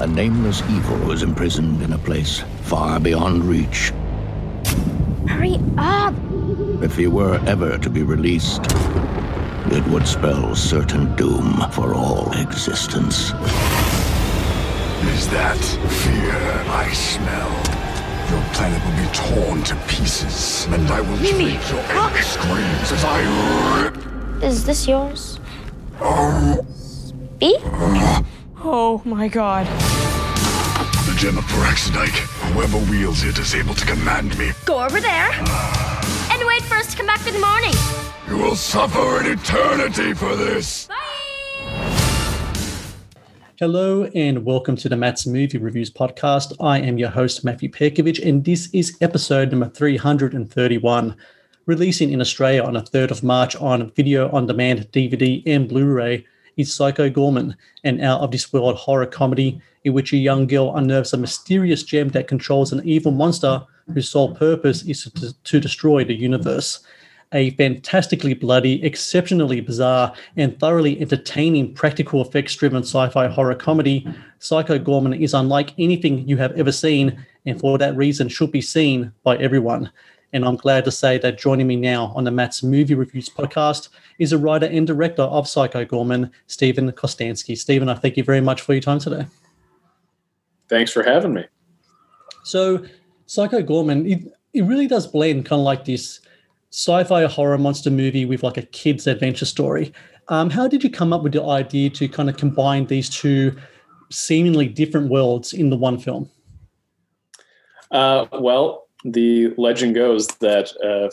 a nameless evil was imprisoned in a place far beyond reach. Hurry up! If he were ever to be released, it would spell certain doom for all existence. Is that fear I smell? Your planet will be torn to pieces, and I will Mimi, treat your look! screams as I rip. Is this yours? Oh. B? Oh my god. The gem of Paraxidike. Whoever wields it is able to command me. Go over there ah. and wait for us to come back in the morning. You will suffer an eternity for this. Bye. Hello and welcome to the Matt's Movie Reviews podcast. I am your host, Matthew Perkovich, and this is episode number 331, releasing in Australia on the 3rd of March on video on demand, DVD, and Blu ray. Is Psycho Goreman, an out of this world horror comedy in which a young girl unearths a mysterious gem that controls an evil monster whose sole purpose is to, to destroy the universe a fantastically bloody, exceptionally bizarre, and thoroughly entertaining practical effects driven sci fi horror comedy, Psycho Goreman is unlike anything you have ever seen, and for that reason should be seen by everyone. And I'm glad to say that joining me now on the Matt's Movie Reviews podcast is a writer and director of Psycho Goreman, Stephen Kostanski. Stephen, I thank you very much for your time today. Thanks for having me. So, Psycho Goreman, it, it really does blend kind of like this sci-fi horror monster movie with like a kid's adventure story. Um, how did you come up with the idea to kind of combine these two seemingly different worlds in the one film? Uh, well, the legend goes that a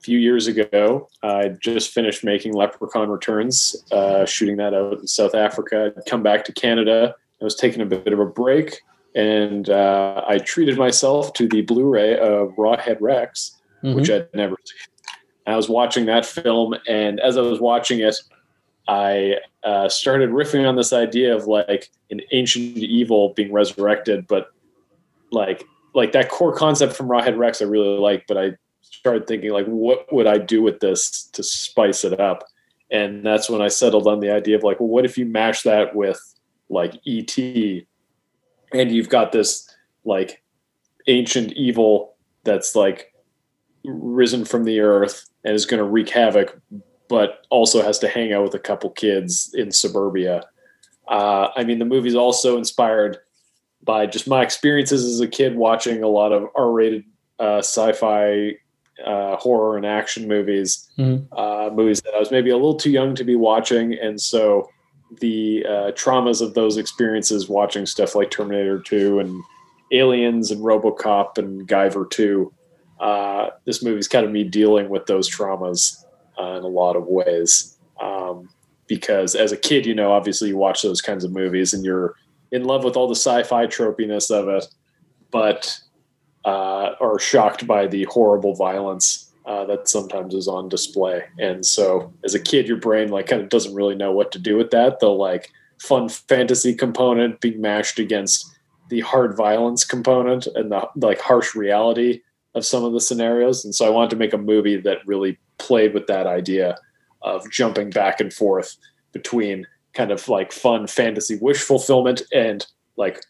few years ago, I just finished making Leprechaun Returns, uh, shooting that out in South Africa. I'd come back to Canada. I was taking a bit of a break, and uh, I treated myself to the Blu-ray of Rawhead Rex, which I'd never seen. I was watching that film, and as I was watching it, I uh, started riffing on this idea of like an ancient evil being resurrected, but like like that core concept from Rawhead Rex, I really like. But I started thinking like, what would I do with this to spice it up? And that's when I settled on the idea of like, well, what if you mash that with like ET, and you've got this like ancient evil that's like risen from the earth and is going to wreak havoc, but also has to hang out with a couple kids in suburbia. Uh, I mean, the movie's also inspired by just my experiences as a kid watching a lot of R-rated uh, sci-fi, uh, horror, and action movies. Uh, movies that I was maybe a little too young to be watching, and so the uh, traumas of those experiences, watching stuff like Terminator 2 and Aliens and RoboCop and Guyver 2 uh, this movie's kind of me dealing with those traumas uh, in a lot of ways. Um, because as a kid, you know, obviously you watch those kinds of movies and you're in love with all the sci-fi tropiness of it, but uh, are shocked by the horrible violence uh, that sometimes is on display. And so, as a kid, your brain like kind of doesn't really know what to do with that. The like fun fantasy component being mashed against the hard violence component and the like harsh reality of some of the scenarios. And so I wanted to make a movie that really played with that idea of jumping back and forth between kind of like fun fantasy wish fulfillment and like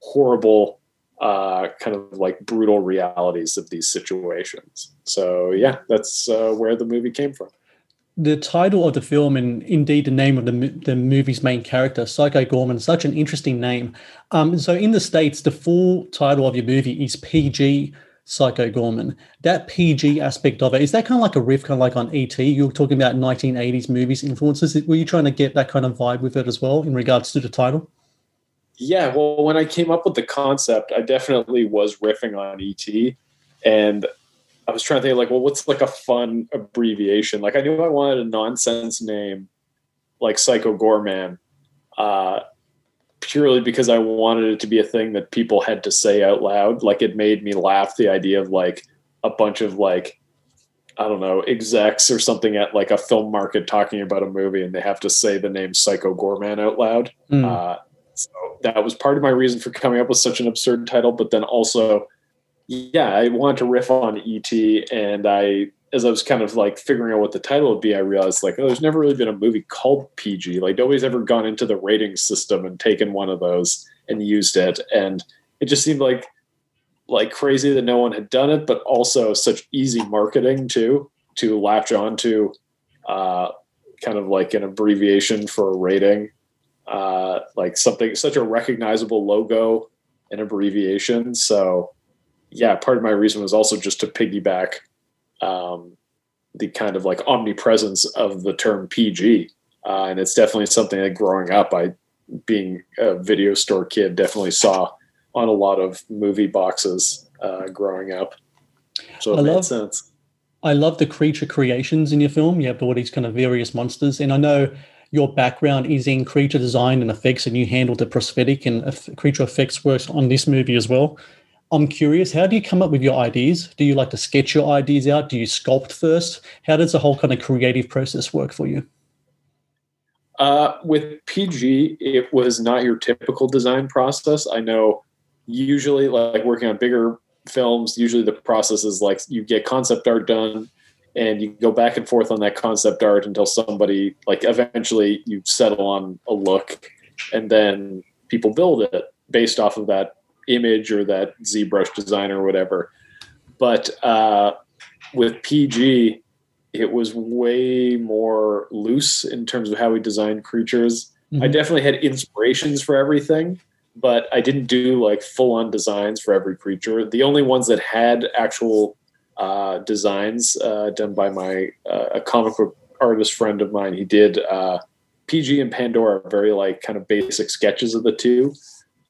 horrible uh, kind of like brutal realities of these situations. So yeah, that's uh, where the movie came from. The title of the film and indeed the name of the, the movie's main character, Psycho Goreman, such an interesting name. Um, so in the States, the full title of your movie is PG Psycho Goreman. That PG aspect of it, is that kind of like a riff, kind of like on ET? You were talking about 1980s movies influences. Were you trying to get that kind of vibe with it as well in regards to the title? Yeah, well, when I came up with the concept, I definitely was riffing on ET, and I was trying to think like, well, what's like a fun abbreviation? Like, I knew I wanted a nonsense name, like Psycho Goreman, uh, purely because I wanted it to be a thing that people had to say out loud. Like it made me laugh the idea of like a bunch of like I don't know execs or something at like a film market talking about a movie and they have to say the name Psycho Goreman out loud. Mm. Uh, so that was part of my reason for coming up with such an absurd title. But then also, yeah, I wanted to riff on ET, and I as I was kind of like figuring out what the title would be, I realized like, oh, there's never really been a movie called PG. Like nobody's ever gone into the rating system and taken one of those and used it. And it just seemed like like crazy that no one had done it, but also such easy marketing too to latch onto uh, kind of like an abbreviation for a rating. Uh, like something such a recognizable logo and abbreviation. So yeah, part of my reason was also just to piggyback um, the kind of like omnipresence of the term PG. Uh, and it's definitely something that growing up, I, being a video store kid, definitely saw on a lot of movie boxes uh, growing up. So it I made love- sense. I love the creature creations in your film. You have all these kind of various monsters, and I know your background is in creature design and effects, and you handled the prosthetic and creature effects works on this movie as well. I'm curious, how do you come up with your ideas? Do you like to sketch your ideas out? Do you sculpt first? How does the whole kind of creative process work for you? Uh, with PG, it was not your typical design process. I know usually, like working on bigger films, usually the process is like you get concept art done and you go back and forth on that concept art until somebody, like, eventually you settle on a look and then people build it based off of that image or that ZBrush design or whatever. But uh, with PG, it was way more loose in terms of how we designed creatures. I Mhm. definitely had inspirations for everything, but I didn't do like full on designs for every creature. The only ones that had actual uh, designs uh, done by my uh, a comic book artist friend of mine, he did uh, PG and Pandora, are very like kind of basic sketches of the two.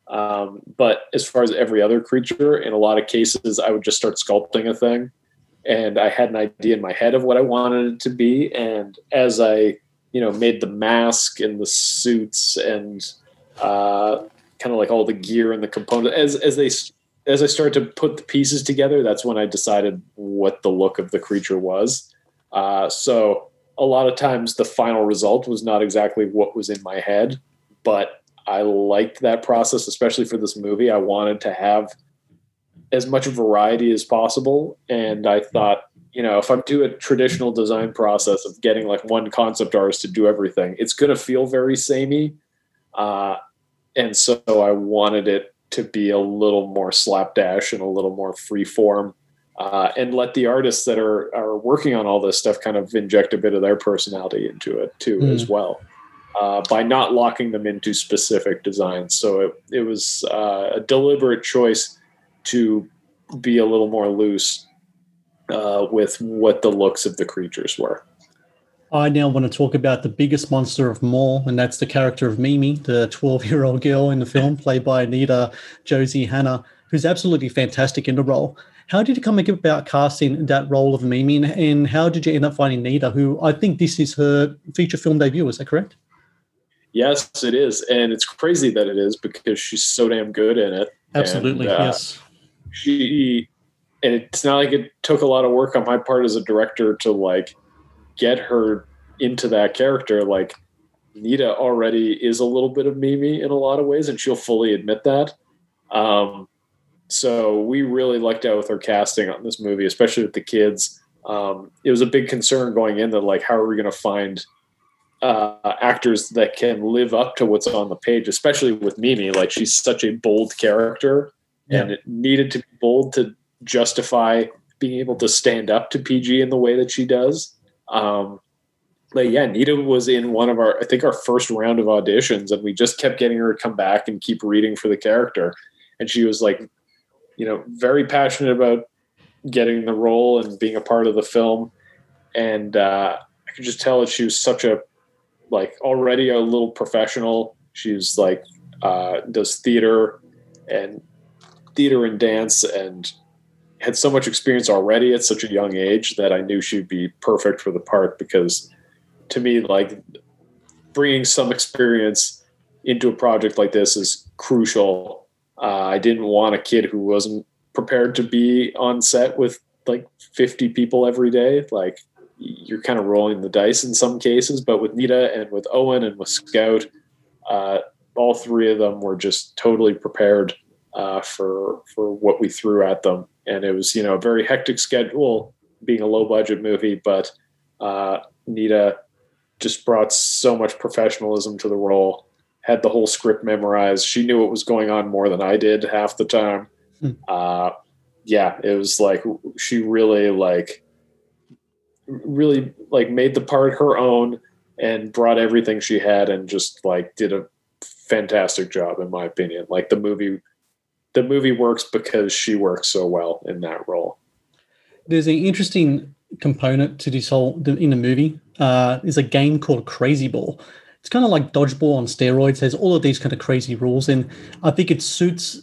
Um, but as far as every other creature, in a lot of cases, I would just start sculpting a thing and I had an idea in my head of what I wanted it to be. And as I, you know, made the mask and the suits and uh, kind of like all the gear and the components, as as they as I started to put the pieces together, that's when I decided what the look of the creature was. Uh, so a lot of times the final result was not exactly what was in my head, but I liked that process, especially for this movie. I wanted to have as much variety as possible. And I thought, you know, if I do a traditional design process of getting like one concept artist to do everything, it's going to feel very samey. Uh, and so I wanted it to be a little more slapdash and a little more free form. Uh, and let the artists that are are working on all this stuff kind of inject a bit of their personality into it too, Mm. as well, uh, by not locking them into specific designs. So it it was uh, a deliberate choice to be a little more loose uh, with what the looks of the creatures were. I now want to talk about the biggest monster of them all, and that's the character of Mimi, the 12 year old girl in the film, played by Anita Josie Hanna, who's absolutely fantastic in the role. How did you come about casting that role of Mimi, and- and how did you end up finding Nita, who I think this is her feature film debut? Is that correct? Yes, it is, and it's crazy that it is because she's so damn good in it. Absolutely, And, uh, yes. she and it's not like it took a lot of work on my part as a director to like get her into that character like nita already is a little bit of mimi in a lot of ways and she'll fully admit that um, so we really lucked out with her casting on this movie especially with the kids um, it was a big concern going in that like how are we going to find uh, actors that can live up to what's on the page especially with mimi like she's such a bold character and it needed to be bold to justify being able to stand up to PG in the way that she does. Um, but yeah, Nita was in one of our, I think our first round of auditions, and we just kept getting her to come back and keep reading for the character. And she was like, you know, very passionate about getting the role and being a part of the film. And uh, I could just tell that she was such a, like, already a little professional. She's like, uh, does theater and theater and dance and had so much experience already at such a young age that I knew she'd be perfect for the part because to me like bringing some experience into a project like this is crucial. Uh, I didn't want a kid who wasn't prepared to be on set with like 50 people every day. Like you're kind of rolling the dice in some cases, but with Nita and with Owen and with Scout, uh, all three of them were just totally prepared uh, for for what we threw at them, and it was you know a very hectic schedule, being a low budget movie, but uh, Nita just brought so much professionalism to the role. Had the whole script memorized. She knew what was going on more than I did half the time. Hmm. Uh, yeah, it was like she really like really like made the part her own and brought everything she had and just like did a fantastic job in my opinion. Like the movie the movie works because she works so well in that role. There's an interesting component to this whole in the movie. Uh, is a game called Crazy Ball. It's kind of like dodgeball on steroids. There's all of these kind of crazy rules, and I think it suits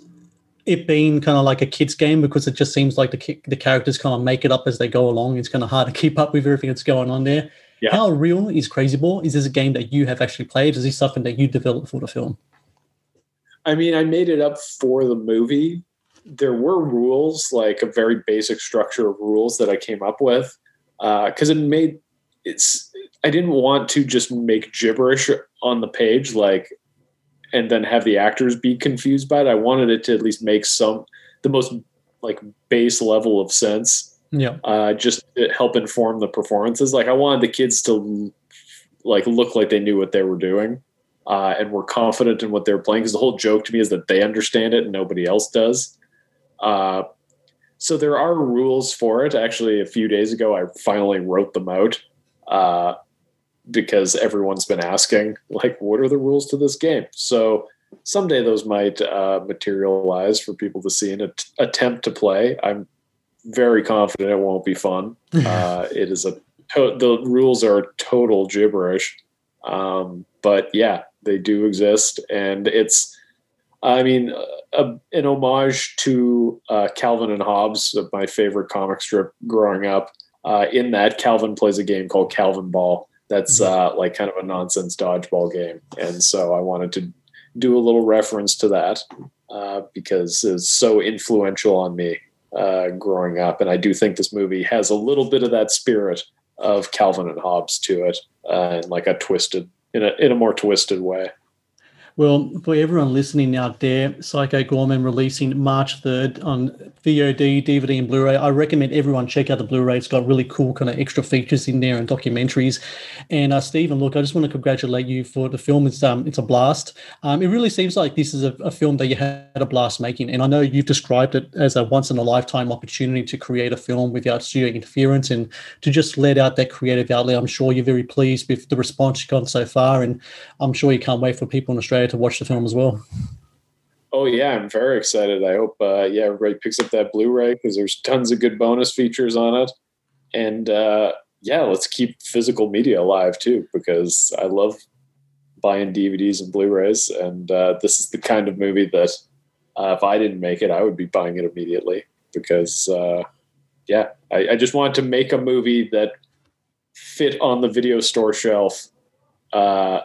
it being kind of like a kids game because it just seems like the the characters kind of make it up as they go along. It's kind of hard to keep up with everything that's going on there. Yeah. How real is Crazy Ball? Is this a game that you have actually played? Is this something that you developed for the film? I mean, I made it up for the movie. There were rules, like a very basic structure of rules that I came up with, because uh, it made it's. I didn't want to just make gibberish on the page, like, and then have the actors be confused by it. I wanted it to at least make some the most like base level of sense. Yeah. Uh, just help inform the performances. Like I wanted the kids to like look like they knew what they were doing uh, and were confident in what they were playing. Because the whole joke to me is that they understand it and nobody else does. Uh, so there are rules for it. Actually, a few days ago, I finally wrote them out uh, because everyone's been asking, like, what are the rules to this game? So someday those might uh, materialize for people to see and at- attempt to play. I'm very confident it won't be fun. Uh, it is a to- the rules are total gibberish. Um, but yeah, they do exist, and it's I mean a, an homage to uh, Calvin and Hobbes, my favorite comic strip growing up. Uh, in that, Calvin plays a game called Calvinball. That's uh, like kind of a nonsense dodgeball game, and so I wanted to do a little reference to that uh, because it's so influential on me uh, growing up, and I do think this movie has a little bit of that spirit of Calvin and Hobbes to it, uh, and like a twisted in a in a more twisted way. Well, for everyone listening out there, Psycho Goreman releasing March 3rd on VOD, DVD, and Blu ray. I recommend everyone check out the Blu ray. It's got really cool kind of extra features in there and documentaries. And uh, Stephen, look, I just want to congratulate you for the film. It's, um, it's a blast. Um, it really seems like this is a, a film that you had a blast making. And I know you've described it as a once in a lifetime opportunity to create a film without studio interference and to just let out that creative outlet. I'm sure you're very pleased with the response you've gotten so far. And I'm sure you can't wait for people in Australia to watch the film as well. Oh yeah, I'm very excited. I hope uh, yeah everybody picks up that Blu-ray because there's tons of good bonus features on it, and uh, yeah, let's keep physical media alive too because I love buying DVDs and Blu-rays, and uh, this is the kind of movie that uh, if I didn't make it, I would be buying it immediately because uh, yeah, I, I, just wanted to make a movie that fit on the video store shelf uh,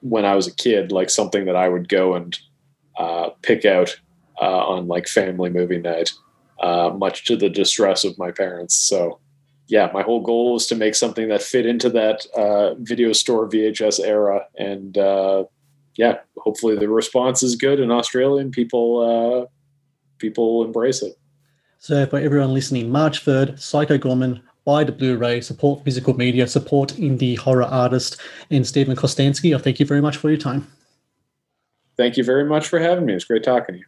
when I was a kid, like something that I would go and uh, pick out uh, on like family movie night, uh, much to the distress of my parents. So, yeah, my whole goal was to make something that fit into that uh, video store VHS era, and uh, yeah, hopefully the response is good in Australia and people uh, people embrace it. So, for everyone listening, March third, Psycho Goreman buy the Blu-ray, support physical media, support indie horror artist, and Stephen Kostanski. I thank you very much for your time. Thank you very much for having me. It's great talking to you.